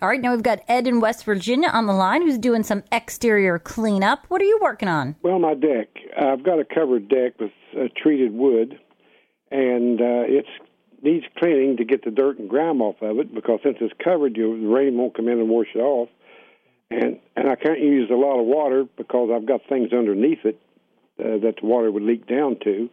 All right, now we've got Ed in West Virginia on the line who's doing some exterior cleanup. What are you working on? Well, my deck. I've got a covered deck with uh, treated wood, and uh, it needs cleaning to get the dirt and grime off of it because since it's covered, you, the rain won't come in and wash it off. And and I can't use a lot of water because I've got things underneath it uh, that the water would leak down to.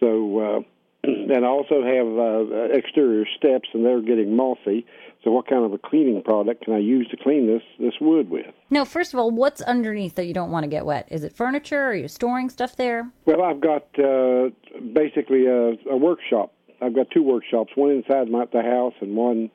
So uh, and I also have uh, exterior steps, and they're getting mossy. So, what kind of a cleaning product can I use to clean this this wood with? Now, first of all, what's underneath that you don't want to get wet? Is it furniture? Are you storing stuff there? Well, I've got uh, basically a, a workshop. I've got two workshops, one inside my, the house and one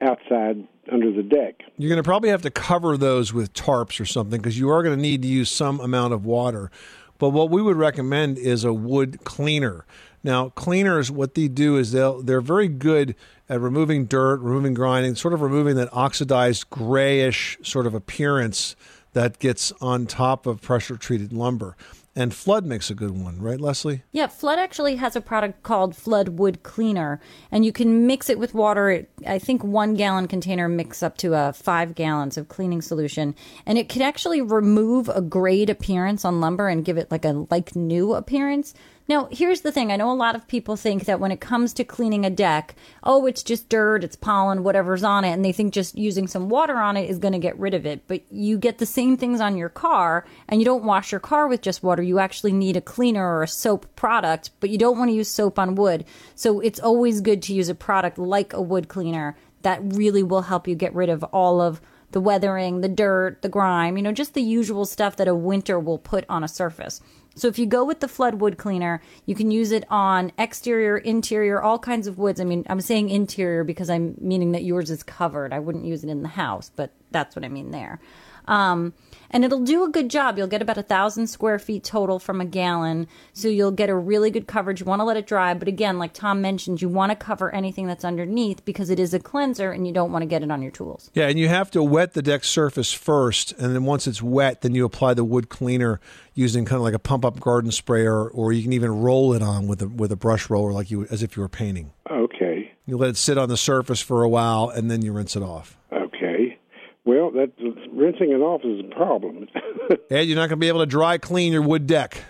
outside under the deck. You're going to probably have to cover those with tarps or something because you are going to need to use some amount of water. But what we would recommend is a wood cleaner. Now, cleaners, what they do is they'll they're very good at removing dirt, removing grinding, sort of removing that oxidized grayish sort of appearance that gets on top of pressure treated lumber. And Flood makes a good one, right, Leslie? Yeah, Flood actually has a product called Flood Wood Cleaner, and you can mix it with water. I think one gallon container mix up to a five gallons of cleaning solution, and it can actually remove a grayed appearance on lumber and give it like a like new appearance. Now, here's the thing. I know a lot of people think that when it comes to cleaning a deck, oh, it's just dirt, it's pollen, whatever's on it, and they think just using some water on it is going to get rid of it. But you get the same things on your car, and you don't wash your car with just water. You actually need a cleaner or a soap product, but you don't want to use soap on wood. So it's always good to use a product like a wood cleaner that really will help you get rid of all of the weathering, the dirt, the grime, you know, just the usual stuff that a winter will put on a surface. So if you go with the flood wood cleaner, you can use it on exterior, interior, all kinds of woods. I mean, I'm saying interior because I'm meaning that yours is covered. I wouldn't use it in the house, but that's what I mean there. Um, and it'll do a good job. You'll get about a thousand square feet total from a gallon, so you'll get a really good coverage. You want to let it dry, but again, like Tom mentioned, you want to cover anything that's underneath because it is a cleanser, and you don't want to get it on your tools. Yeah, and you have to wet the deck surface first, and then once it's wet, then you apply the wood cleaner using kind of like a pump up garden sprayer, or you can even roll it on with a with a brush roller, like you as if you were painting. Okay. You let it sit on the surface for a while, and then you rinse it off. Okay. Well, that rinsing it off is a problem. Ed, you're not going to be able to dry clean your wood deck.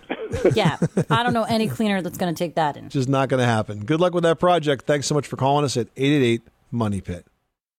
yeah, I don't know any cleaner that's going to take that in. Just not going to happen. Good luck with that project. Thanks so much for calling us at 888 Money Pit.